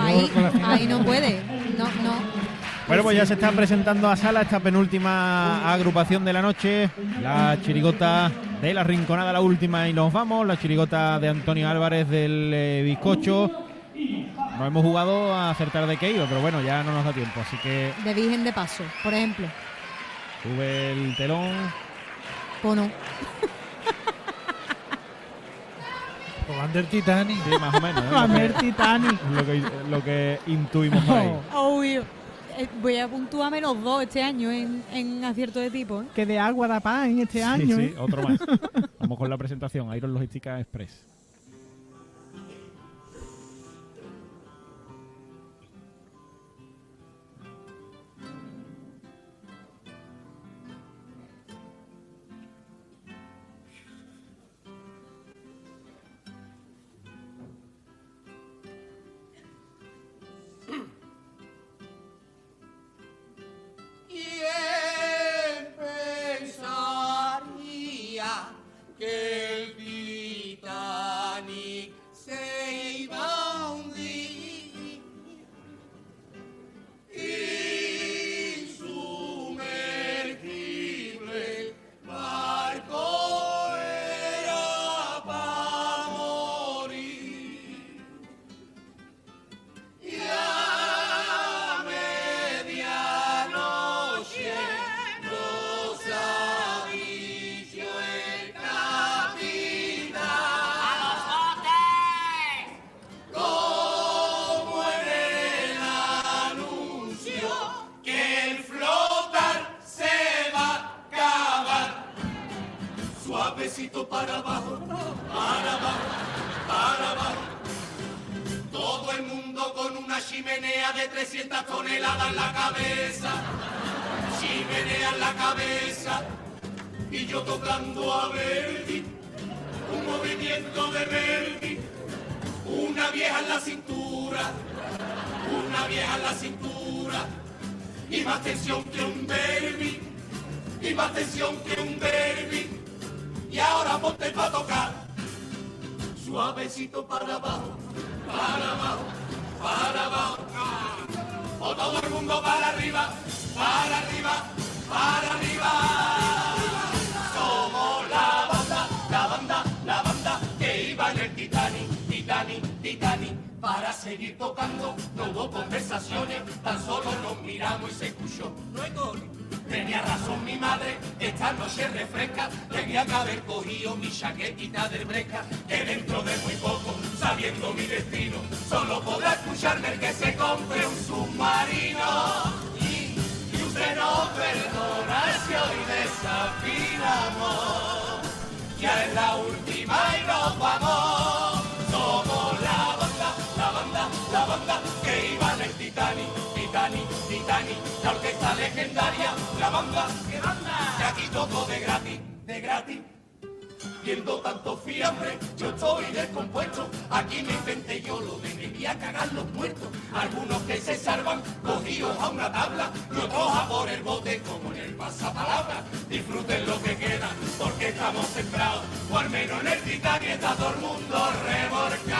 ahí, ahí no puede. No, no. Bueno, pues ya se está presentando a sala esta penúltima agrupación de la noche. La chirigota de la Rinconada, la última, y nos vamos. La chirigota de Antonio Álvarez del eh, Bizcocho. No hemos jugado a acertar de qué iba, pero bueno, ya no nos da tiempo, así que. De Virgen de Paso, por ejemplo. Sube el telón. O no. O Van der Titanic. Sí, más o menos. ¿eh? Van Lo que- der Titanic. lo que, lo que intuimos por ahí. Uy, eh, voy a puntuar menos dos este año en, en acierto de tipo. ¿eh? Que de agua da pan en este Sí, año. sí, ¿eh? otro más. Vamos con la presentación, Iron Logística Express. Suavecito para abajo, para abajo, para abajo. Todo el mundo con una chimenea de 300 toneladas en la cabeza. Chimenea en la cabeza. Y yo tocando a Verdi. Un movimiento de Verdi. Una vieja en la cintura. Una vieja en la cintura. Y más tensión que un derby. Y más tensión que un derby. Y ahora ponte pa' tocar. Suavecito para abajo para abajo, para abajo. O todo el mundo para arriba, para arriba, para arriba. Somos la banda, la banda, la banda que iba en el Titanic, Titanic, Titanic. Para seguir tocando no hubo conversaciones, tan solo nos miramos y se escuchó. No hay gol. Tenía razón mi madre, esta noche refresca, tenía que haber cogido mi chaquetita de breca, que dentro de muy poco, sabiendo mi destino, solo podrá escucharme el que se compre un submarino. Y, y usted no perdona si hoy desafinamos, ya es la última y nos vamos. Somos la banda, la banda, la banda que iba en el Titanic, Titanic, la orquesta legendaria, la banda que manda, que aquí toco de gratis, de gratis. Viendo tanto fiambre, yo estoy descompuesto. Aquí me inventé yo lo de a cagar los muertos. Algunos que se salvan, cogidos a una tabla, y otros por el bote como en el pasapalabra. Disfruten lo que queda, porque estamos sembrados, o al menos en el Titanic está todo el mundo revolcado.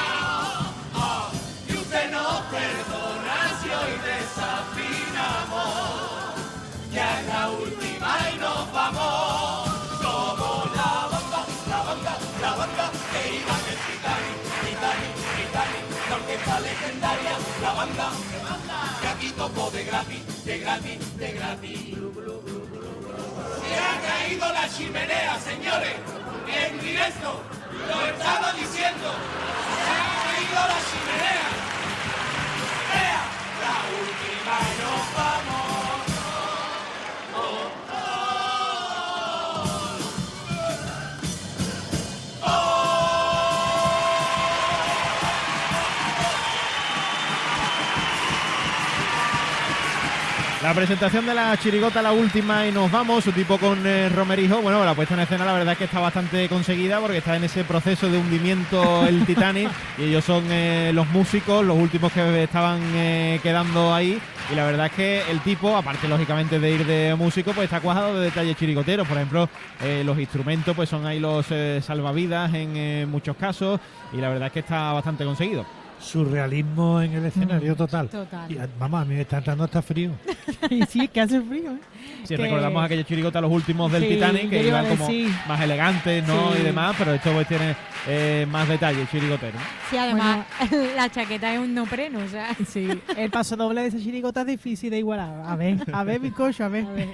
La legendaria, la banda que aquí tocó de gratis, de gratis, de gratis. Se ha caído la chimenea, señores, en directo, lo estaba diciendo, se ha caído la chimenea. Vea, la última nos vamos. La presentación de la chirigota, la última, y nos vamos. Su tipo con eh, Romerijo. Bueno, la puesta en escena, la verdad es que está bastante conseguida porque está en ese proceso de hundimiento el Titanic. y ellos son eh, los músicos, los últimos que estaban eh, quedando ahí. Y la verdad es que el tipo, aparte lógicamente de ir de músico, pues está cuajado de detalles chirigoteros. Por ejemplo, eh, los instrumentos, pues son ahí los salvavidas en muchos casos. Y la verdad es que está bastante conseguido. Surrealismo en el escenario total. Total. Y, ah, vamos, a mí me está entrando hasta frío. Y sí, es que hace frío. ¿eh? Si Que- recordamos aquellos chirigotas, los últimos del Sí, Titanic, que iban como más elegantes, ¿no? Sí. Y demás, pero esto pues tiene eh, más detalle, chirigotero. ¿no? Sí, además, la chaqueta es un neopreno, o sea. Sí, el paso doble de esa chirigota es difícil de igualar. A ver, a ver, bizcocho, a ver. A ver.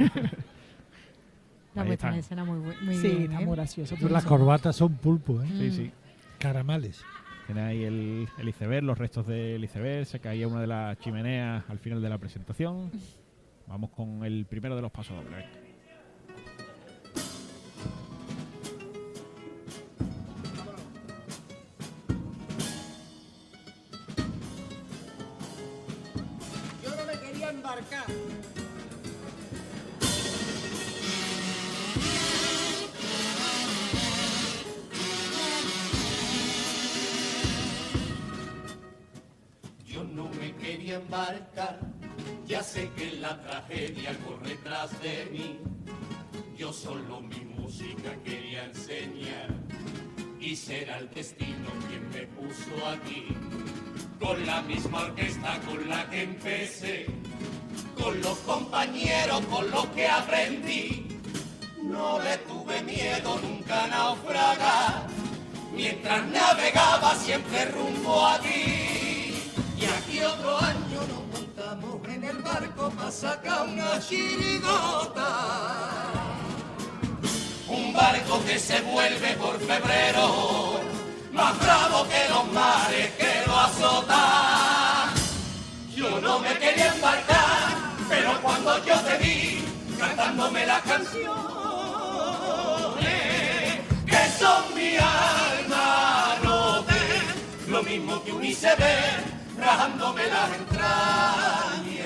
La puesta en escena muy, muy Sí, bien. está ¿eh? muy gracioso. Las corbatas son pulpo, ¿eh? Sí, Mm. sí. Caramales. Tiene ahí el, el iceberg, los restos del iceberg. Se caía una de las chimeneas al final de la presentación. Vamos con el primero de los pasos dobles. Destino quien me puso aquí. Con la misma orquesta con la que empecé, con los compañeros con los que aprendí. No le tuve miedo nunca a naufragar, mientras navegaba siempre rumbo a ti. Y aquí otro año nos montamos en el barco para sacar una chirigota. Un barco que se vuelve por febrero, más bravo que los mares que lo azotan. Yo no me quería embarcar, pero cuando yo te vi cantándome las canciones que son mi alma, noté lo mismo que un iceberg rajándome las entrañas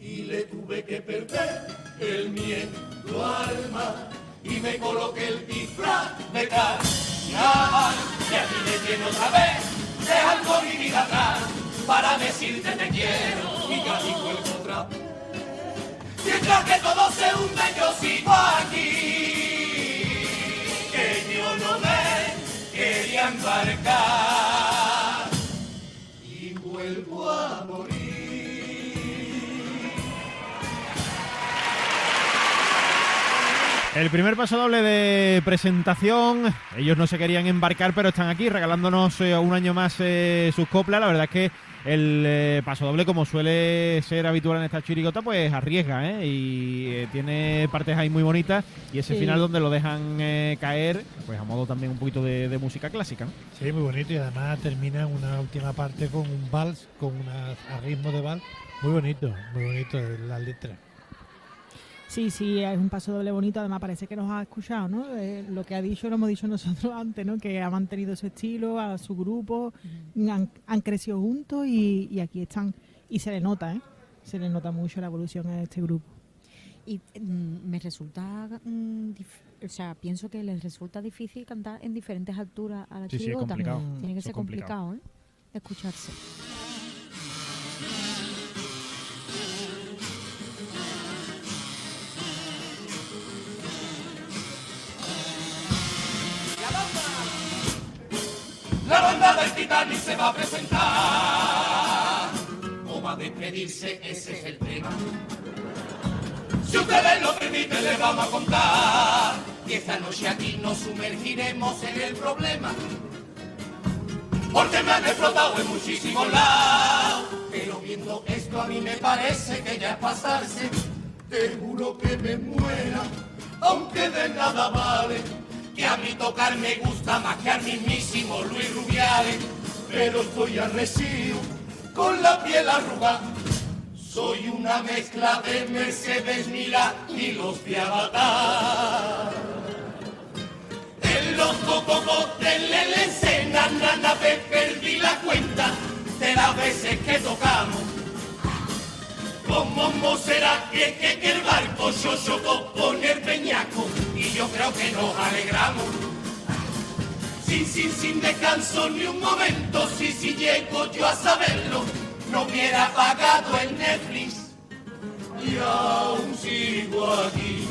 y le tuve que perder el miedo al mar y me coloqué el disfraz de y aquí me lleno otra vez. Dejando mi vida atrás para decirte te quiero. Y el otra vez mientras que todo se hunde yo sigo aquí. Que yo no me quería embarcar El primer paso doble de presentación. Ellos no se querían embarcar, pero están aquí regalándonos eh, un año más eh, sus coplas. La verdad es que el eh, paso doble, como suele ser habitual en esta chirigota, pues arriesga, ¿eh? Y eh, tiene partes ahí muy bonitas. Y ese Sí. final donde lo dejan caer, pues a modo también un poquito de, de música clásica. ¿no? Sí, muy bonito. Y además termina una última parte con un vals, con un ritmo de vals. Muy bonito, muy bonito la letra. Sí, sí, es un paso doble bonito. Además, parece que nos ha escuchado, ¿no? Eh, lo que ha dicho lo hemos dicho nosotros antes, ¿no? Que ha mantenido su estilo, a su grupo, han, han crecido juntos y, y aquí están. Y se le nota, ¿eh? Se le nota mucho la evolución en este grupo. Y mm, me resulta, mm, dif- o sea, pienso que les resulta difícil cantar en diferentes alturas a la Sí, sí, es complicado. Tiene que Eso ser complicado. complicado, ¿eh? Escucharse. Del Titanic se va a presentar. O va a despedirse, ese es el tema. Si ustedes lo permiten, les vamos a contar. Y esta noche aquí nos sumergiremos en el problema. Porque me han explotado en muchísimos lados. Pero viendo esto a mí me parece que ya es pasarse. Te juro que me muera, aunque de nada vale. Que a mí tocar me gusta más que al mismísimo Luis Rubiales. Pero estoy arrecido, con la piel arrugada. Soy una mezcla de Mercedes Milá y los de Avatar. En los cococoteles le escena, nana, me perdí la cuenta de las veces que tocamos. ¿Cómo será que, que, que el barco yo chocó con el peñaco? Y yo creo que nos alegramos. Sin, sin, sin descanso ni un momento, si, si llego yo a saberlo, no hubiera pagado el Netflix. Y aún sigo aquí,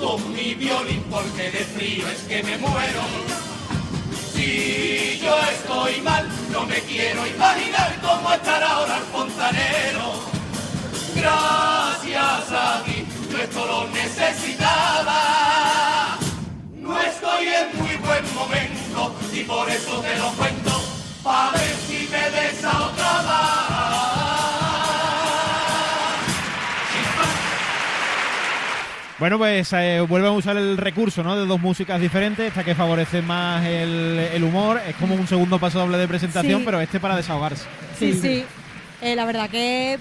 con mi violín, porque de frío es que me muero. Si yo estoy mal, no me quiero imaginar cómo estará ahora el fontanero. Gracias a ti, yo esto lo necesitaba. No estoy en muy buen momento y por eso te lo cuento, para ver si me desahogas. Bueno, pues eh, vuelven a usar el recurso ¿no? de dos músicas diferentes, esta que favorece más el, el humor, es como un segundo paso doble de presentación, Sí. pero este para desahogarse. Sí, sí. Eh, la verdad que,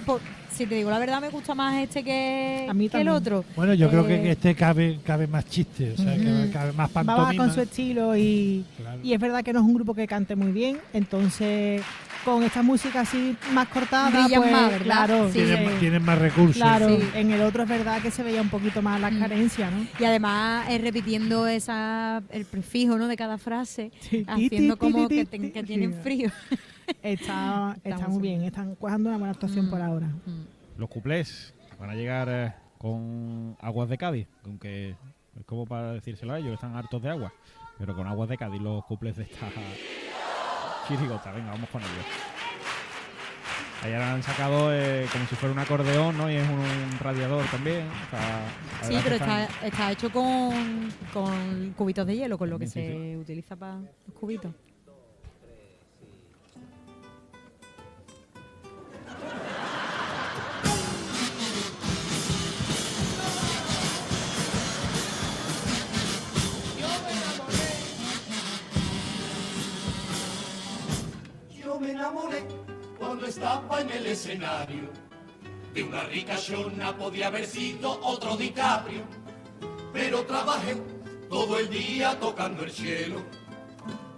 si te digo la verdad, me gusta más este que, A mí que el otro. Bueno, yo creo Eh, que en este cabe, cabe más chiste, o sea, Ujú. cabe, cabe más Va pantomima. con su estilo y, Claro. y es verdad que no es un grupo que cante muy bien, entonces con esta música así más cortada, Brillan pues, más, claro, Sí. tienen, eh, tienen más recursos. claro, Sí. en el otro es verdad que se veía un poquito más las Mm. carencias, ¿no? Y además eh, repitiendo esa el prefijo ¿no? de cada frase, Sí. haciendo como que, ten- tienen frío. Está, está muy bien, están cuajando una buena actuación Mm. por ahora. Mm. Los cuplés van a llegar eh, con aguas de Cádiz, aunque es como para decírselo a ellos, están hartos de agua, pero con aguas de Cádiz los cuplés de esta chirigota. Venga, vamos con ellos. Ahí ahora han sacado eh, como si fuera un acordeón, ¿no? Y es un, radiador también. Sí, pero está, está hecho con, con cubitos de hielo, con lo que Sí, sí, se utiliza para los cubitos. Me enamoré cuando estaba en el escenario. De una rica shona podía haber sido otro DiCaprio. Pero trabajé todo el día tocando el cielo.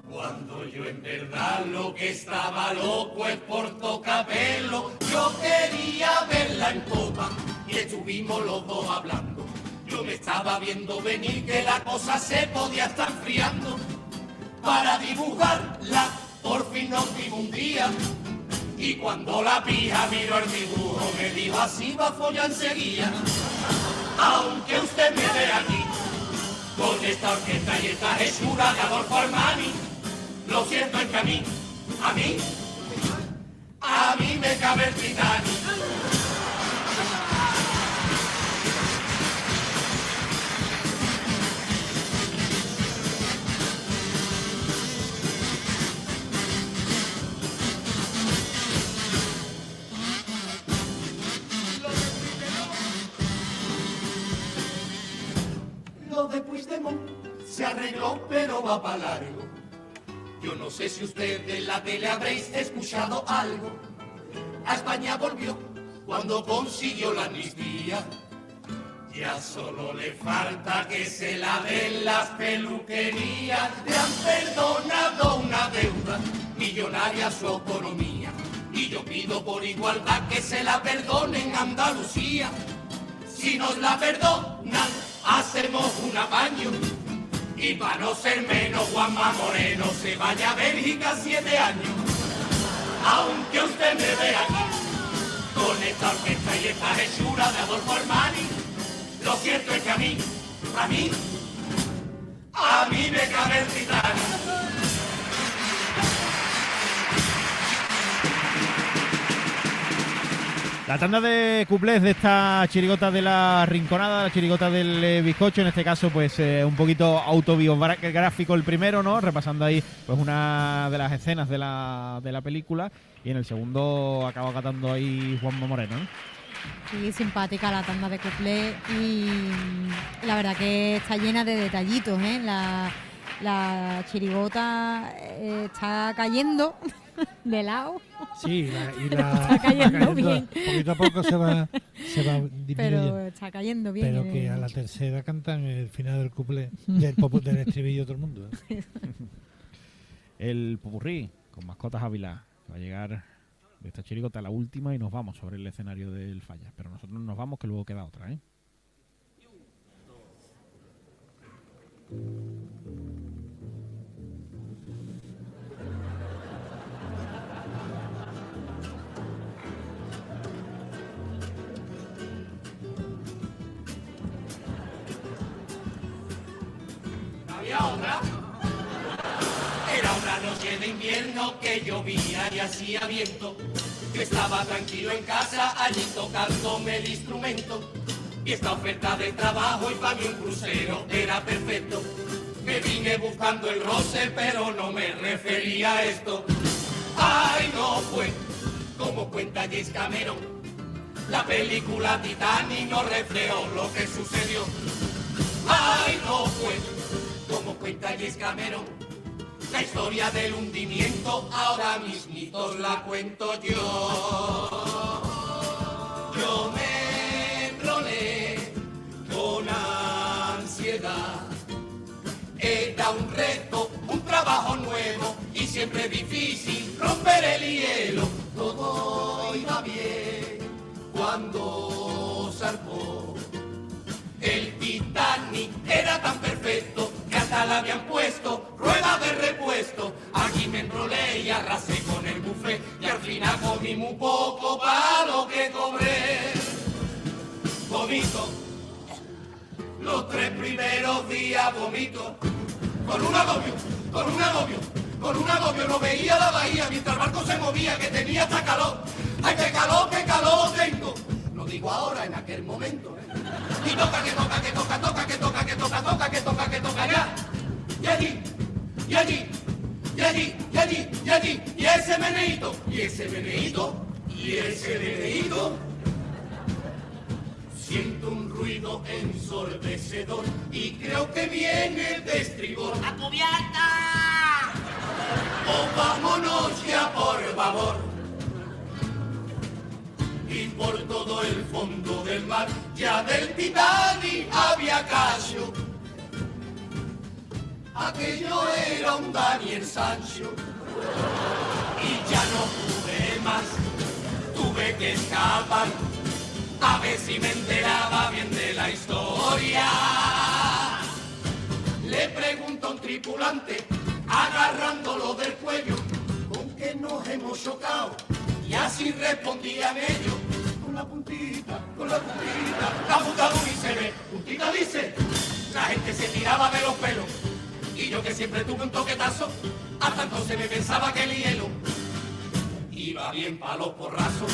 Cuando yo en verdad lo que estaba loco es por tocapelo. Yo quería verla en copa y estuvimos los dos hablando. Yo me estaba viendo venir que la cosa se podía estar enfriando para dibujarla. Por fin nos vimos un día. Y cuando la pija miró el dibujo, me dijo así va a follar enseguida. Aunque usted me ve aquí, con esta orquesta y esta hechura de Adolfo Armani, lo cierto es que a mí, a mí, a mí me cabe el Titanic. Arregló, pero va para largo. Yo no sé si usted de la tele habréis escuchado algo. A España volvió cuando consiguió la amnistía. Ya solo le falta que se la den las peluquerías. Le han perdonado una deuda millonaria a su autonomía. Y yo pido por igualdad que se la perdonen Andalucía. Si nos la perdonan, hacemos un apaño. Y para no ser menos, Juanma Moreno se vaya a Bélgica siete años. Aunque usted me vea aquí, con esta orquesta y esta hechura de Adolfo Armani, lo cierto es que a mí, a mí, a mí me cabe el Titanic. La tanda de cuplés de esta chirigota de la rinconada, la chirigota del eh, bizcocho, en este caso, pues eh, un poquito autobiográfico el primero, ¿no? Repasando ahí pues una de las escenas de la, de la película. Y en el segundo acaba cantando ahí Juanma Moreno, ¿no? Sí, simpática la tanda de cuplé y mm, la verdad que está llena de detallitos, ¿eh? La, chirigota eh, está cayendo de lado, Sí, la- y la, Está cayendo bien. Poquito a poco se va, se va pero está cayendo bien. Pero que a la tercera cantan el final del couple del, del estribillo todo el mundo. ¿eh? El popurrí con mascotas Ávila. que Va a llegar de esta chirigota la última y nos vamos sobre el escenario del falla. Pero nosotros no nos vamos, que luego queda otra, ¿eh? Invierno que llovía y hacía viento. Yo estaba tranquilo en casa, allí tocándome el instrumento. Y esta oferta de trabajo y para mí un crucero era perfecto. Me vine buscando el roce, pero no me refería a esto. Ay, no fue como cuenta James Cameron. La película Titanic no reflejó lo que sucedió. Ay, no fue como cuenta James Cameron. La historia del hundimiento ahora mismito la cuento yo. Yo me enrolé con ansiedad. Era un reto, un trabajo nuevo y siempre difícil romper el hielo. Todo iba bien cuando zarpó. El Titanic era tan perfecto le habían puesto ruedas de repuesto. Aquí me enrolé y arrasé con el buffet y al final comí muy poco para lo que cobré. Vomito. Los tres primeros días vomito. Con un agobio, con un agobio, con un agobio. No veía la bahía mientras el barco se movía que tenía hasta calor. ¡Ay, qué calor, qué calor tengo! Lo digo ahora, en aquel momento. Y toca, que toca, que toca, toca, que toca, que toca, toca, que toca, que toca, ya. Y allí, y allí, y allí, y allí, y allí, y ese meneíto, y ese meneíto, y ese meneíto. Siento un ruido ensordecedor y creo que viene el destribor. ¡A cubierta! ¡Oh, vámonos ya, por favor! Y por todo el fondo del mar, ya del Titanic había callo. Aquello era un Daniel Sancho. Y ya no pude más, tuve que escapar. A ver si me enteraba bien de la historia. Le pregunto a un tripulante, agarrándolo del cuello, ¿con qué nos hemos chocado? Y así respondían ellos, con la puntita, con la puntita. La puta dice, ve, puntita dice, la gente se tiraba de los pelos. Y yo que siempre tuve un toquetazo, hasta entonces me pensaba que el hielo iba bien pa' los porrazos.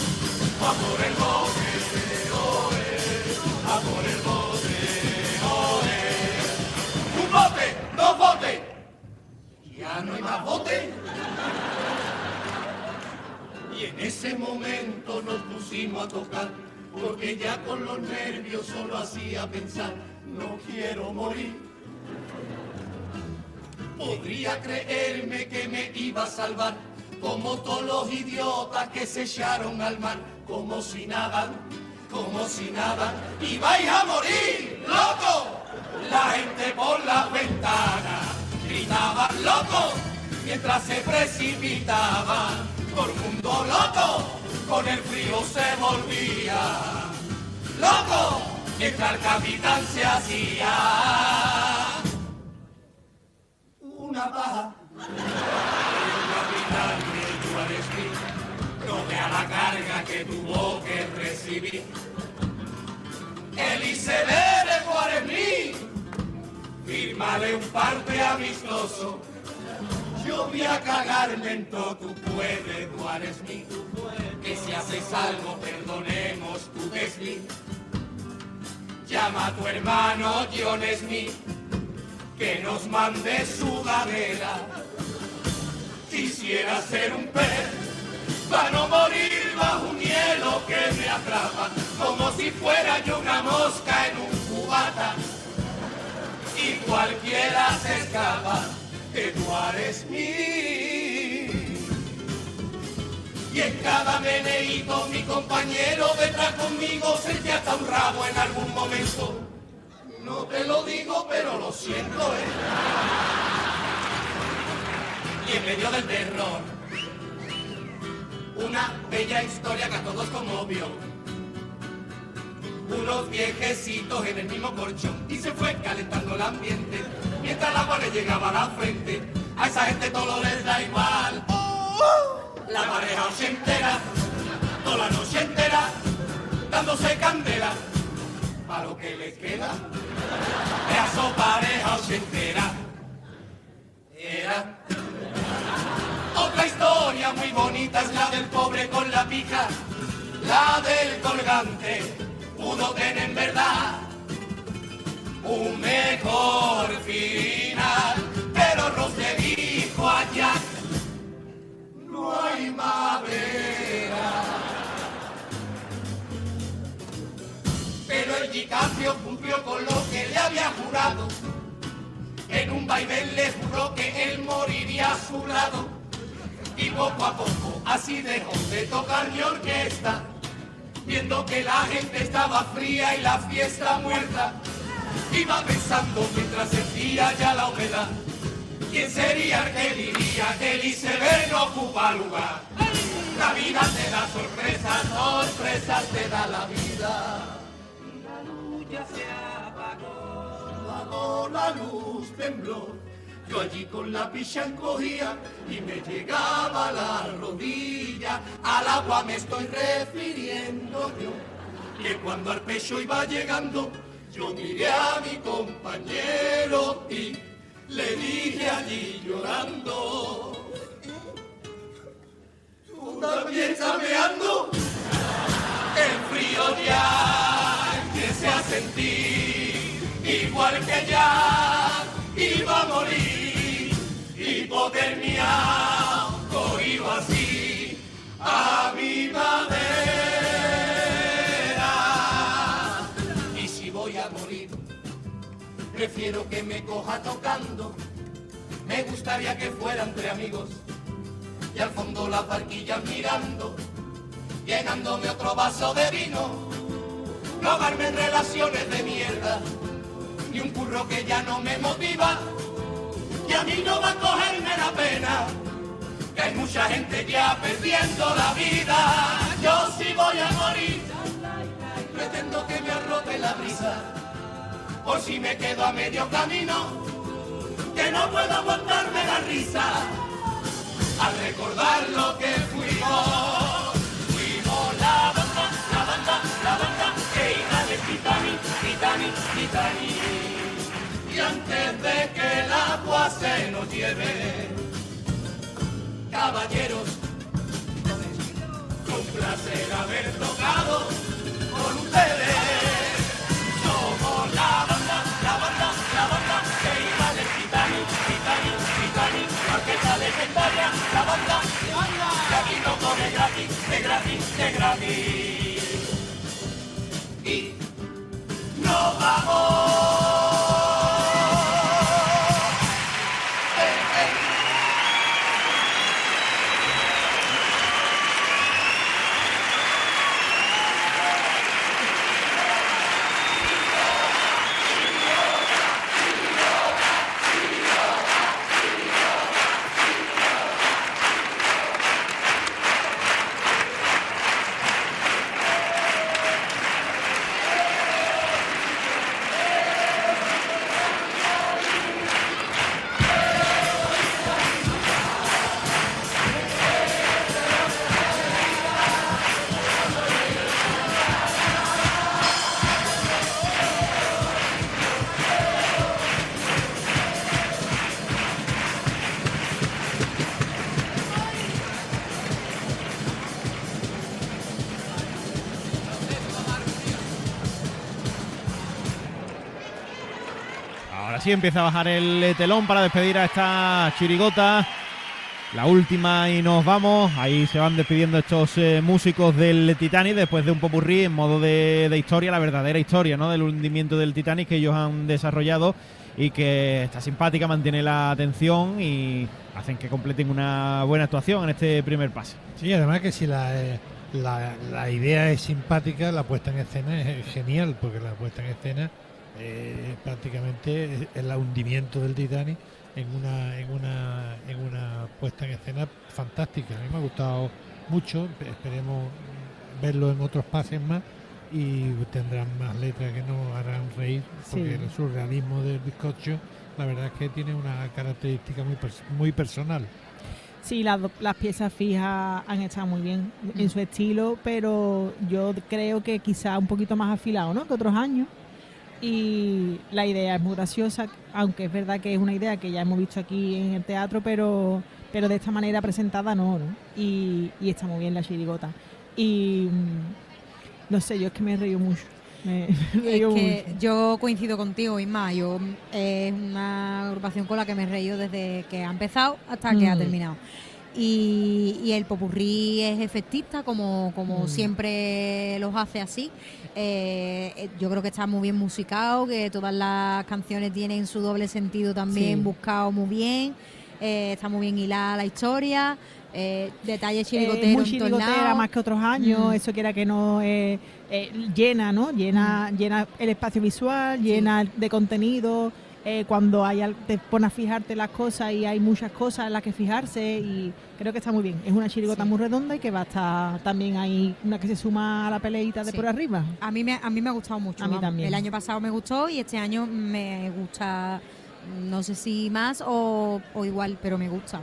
A por el bote, oe, a por el bote, oe. Un bote, dos botes. Ya no hay más bote. Y en ese momento nos pusimos a tocar, porque ya con los nervios solo hacía pensar, no quiero morir. Podría creerme que me iba a salvar, como todos los idiotas que se echaron al mar, como si nada, como si nada, y a morir, loco. La gente por la ventana gritaba loco mientras se precipitaba por mundo loco, con el frío se volvía loco mientras capitán se hacía una paja. El capitán de no vea la carga que tuvo que recibir. El iceberg de Juárez fírmale un parte amistoso. Yo voy a cagarme en todo, tú puedes, Juárez Que si haces algo, perdonemos tu desliz. Llama a tu hermano John Smith que nos mande sudadera. Quisiera ser un pez para no morir bajo un hielo que me atrapa, como si fuera yo una mosca en un cubata. Y cualquiera se escapa, que tú eres mí. Y en cada meneíto mi compañero detrás conmigo se hasta un rabo en algún momento. No te lo digo, pero lo siento, ¿eh? Y en medio del terror, una bella historia que a todos conmovió. Unos viejecitos en el mismo colchón y se fue calentando el ambiente mientras el agua le llegaba a la frente. A esa gente todo les da igual. La pareja se entera, toda la noche entera, dándose candela. Para lo que les queda, a su pareja se entera. Era otra historia muy bonita es la del pobre con la pija, la del colgante, pudo tener verdad un mejor final. Pero Ross le dijo a Jack, no hay madera. Pero el DiCaprio cumplió con lo que le había jurado. En un baile le juró que él moriría a su lado. Y poco a poco así dejó de tocar mi orquesta. Viendo que la gente estaba fría y la fiesta muerta. Iba pensando mientras sentía ya la humedad. ¿Quién sería el que diría que el iceberg no ocupa lugar? La vida te da sorpresas, sorpresas te da la vida. La luz se apagó, cuando la luz tembló. Yo allí con la picha encogía y me llegaba la rodilla. Al agua me estoy refiriendo yo. Que cuando al pecho iba llegando, yo miré a mi compañero y le dije allí llorando. ¿Tú también estás meando? El frío ya empiece a sentir, igual que ya iba a morir, hipotermia, cogido así a mi madera. Prefiero que me coja tocando, me gustaría que fuera entre amigos. Y al fondo las barquillas mirando, llenándome otro vaso de vino, no darme en relaciones de mierda, ni un curro que ya no me motiva, y a mí no va a cogerme la pena, que hay mucha gente ya perdiendo la vida, yo sí voy a morir, pretendo que me arrope la brisa, por si me quedo a medio camino, que no puedo aguantarme la risa al recordar lo que fuimos. Fuimos la banda, la banda, la banda que iba de Titanic, Titanic, Titanic. Y antes de que el agua se nos lleve, caballeros, un placer haber tocado Y nos vamos. Empieza a bajar el telón para despedir a esta chirigota. La última y nos vamos. Ahí se van despidiendo estos eh, músicos del Titanic después de un popurrí en modo de, historia, la verdadera historia ¿no? del hundimiento del Titanic que ellos han desarrollado y que está simpática, mantiene la atención y hacen que completen una buena actuación en este primer pase. Sí, además que si la, eh, la idea es simpática, la puesta en escena es genial, porque la puesta en escena eh, prácticamente el hundimiento del Titanic en una, en una en una puesta en escena fantástica. A mí me ha gustado mucho, esperemos verlo en otros pases más y tendrán más letras que nos harán reír, porque Sí. el surrealismo del bizcocho la verdad es que tiene una característica muy, muy personal. Sí, las, las piezas fijas han estado muy bien en su estilo, pero yo creo que quizá un poquito más afilado, ¿no? Que otros años. Y la idea es muy graciosa, aunque es verdad que es una idea que ya hemos visto aquí en el teatro, pero, pero de esta manera presentada no, ¿no? Y, y está muy bien la chirigota. Y mm, no sé, yo es que me he reído mucho. Me, me he Es que mucho. yo coincido contigo, Isma. Yo es una agrupación con la que me he reído desde que ha empezado hasta que ha Mm. terminado. Y, y el popurrí es efectista, como, como Mm. siempre los hace así. Eh, eh, yo creo que está muy bien musicado, que todas las canciones tienen su doble sentido también Sí. buscado muy bien. Eh, está muy bien hilada la historia. Eh, detalles Eh, chirigoteros es muy chirigotera más que otros años, Mm. eso quiera que no eh, eh, llena, ¿no? Llena, llena el espacio visual, llena de contenido. Eh, cuando hay, al- te pones a fijarte las cosas y hay muchas cosas en las que fijarse y creo que está muy bien. Es una chirigota Sí. muy redonda y que va a estar también ahí una que se suma a la peleita de Sí. por arriba. A mí me, a mí me ha gustado mucho. A mí también. El año pasado me gustó y este año me gusta, no sé si más o, o igual, pero me gusta.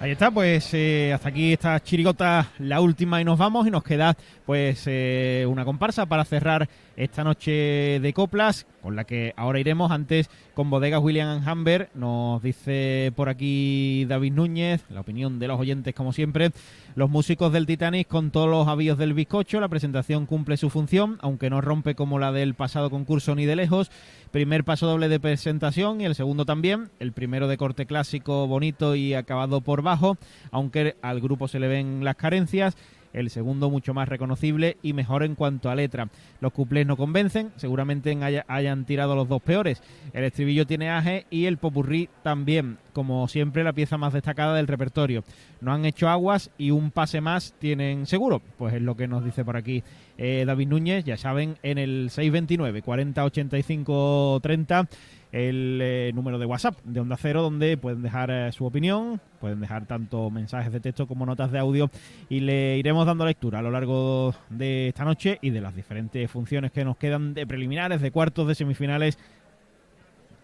Ahí está, pues eh, hasta aquí esta chirigota, la última y nos vamos y nos queda pues eh, una comparsa para cerrar esta noche de coplas con la que ahora iremos antes con Bodegas William Hamber. Nos dice por aquí David Núñez, la opinión de los oyentes como siempre. Los músicos del Titanic con todos los avíos del bizcocho, la presentación cumple su función, aunque no rompe como la del pasado concurso ni de lejos. Primer paso doble de presentación y el segundo también. El primero de corte clásico, bonito y acabado por bajo, aunque al grupo se le ven las carencias. El segundo mucho más reconocible y mejor en cuanto a letra. Los cuplés no convencen, seguramente haya- hayan tirado los dos peores. El estribillo tiene aje y el popurrí también, como siempre la pieza más destacada del repertorio. No han hecho aguas y un pase más tienen seguro, pues es lo que nos dice por aquí eh, David Núñez, ya saben, en el 629 40 85 30 el eh, número de WhatsApp de Onda Cero, donde pueden dejar eh, su opinión, pueden dejar tanto mensajes de texto como notas de audio y le iremos dando lectura a lo largo de esta noche y de las diferentes funciones que nos quedan de preliminares, de cuartos, de semifinales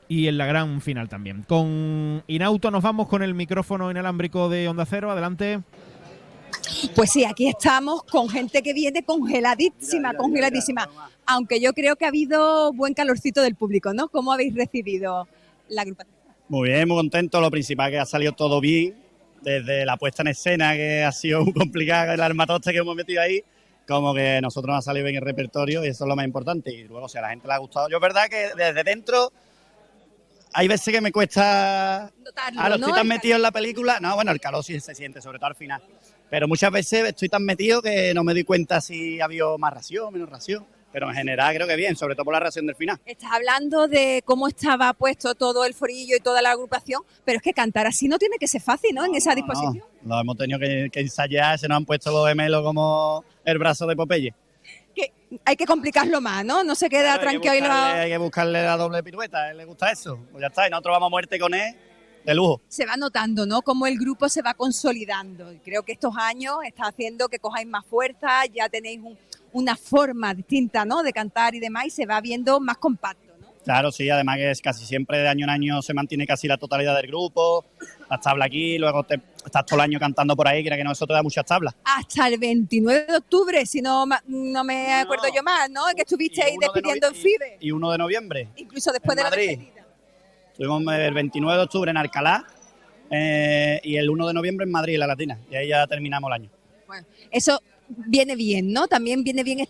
y en la gran final también. Con Inauto nos vamos con el micrófono inalámbrico de Onda Cero, adelante. Pues sí, aquí estamos con gente que viene congeladísima, congeladísima. Aunque yo creo que ha habido buen calorcito del público, ¿no? ¿Cómo habéis recibido la agrupación? Muy bien, muy contento. Lo principal que ha salido todo bien, desde la puesta en escena, que ha sido muy complicada, el armatoste que hemos metido ahí, como que nosotros nos ha salido bien el repertorio y eso es lo más importante. Y luego, si a la gente le ha gustado, yo es verdad que desde dentro hay veces que me cuesta... Notarlo, Ahora ¿no? estoy tan El metido en la película, no, bueno, el calor sí se siente, sobre todo al final. Pero muchas veces estoy tan metido que no me doy cuenta si ha habido más ración, menos ración. Pero en general creo que bien, sobre todo por la ración del final. Estás hablando de cómo estaba puesto todo el forillo y toda la agrupación, pero es que cantar así no tiene que ser fácil, ¿no? En esa disposición. No, lo hemos tenido que, que ensayar, se nos han puesto los gemelos como el brazo de Popeye. Que hay que complicarlo más, ¿no? No se queda Claro, hay, que tranquilo. buscarle, hay que buscarle la doble pirueta, a él le gusta eso. Pues ya está, y nosotros vamos a muerte con él de lujo. Se va notando, ¿no? Cómo el grupo se va consolidando. Y creo que estos años está haciendo que cojáis más fuerza, ya tenéis un- una forma distinta, ¿no? De cantar y demás, y se va viendo más compacto, ¿no? Claro, sí, además que es casi siempre de año en año se mantiene casi la totalidad del grupo, las tablas aquí, luego te- estás todo el año cantando por ahí, que que no, eso te da muchas tablas. Hasta el 29 de octubre, si no, no me acuerdo no. yo más, ¿no? Que estuviste ahí uno de despidiendo en FIBE, Y 1 de noviembre, incluso después en de la Madrid. despedida. Estuvimos el 29 de octubre en Alcalá eh, y el 1 de noviembre en Madrid, la Latina, y ahí ya terminamos el año. Eso viene bien, ¿no? También viene bien esta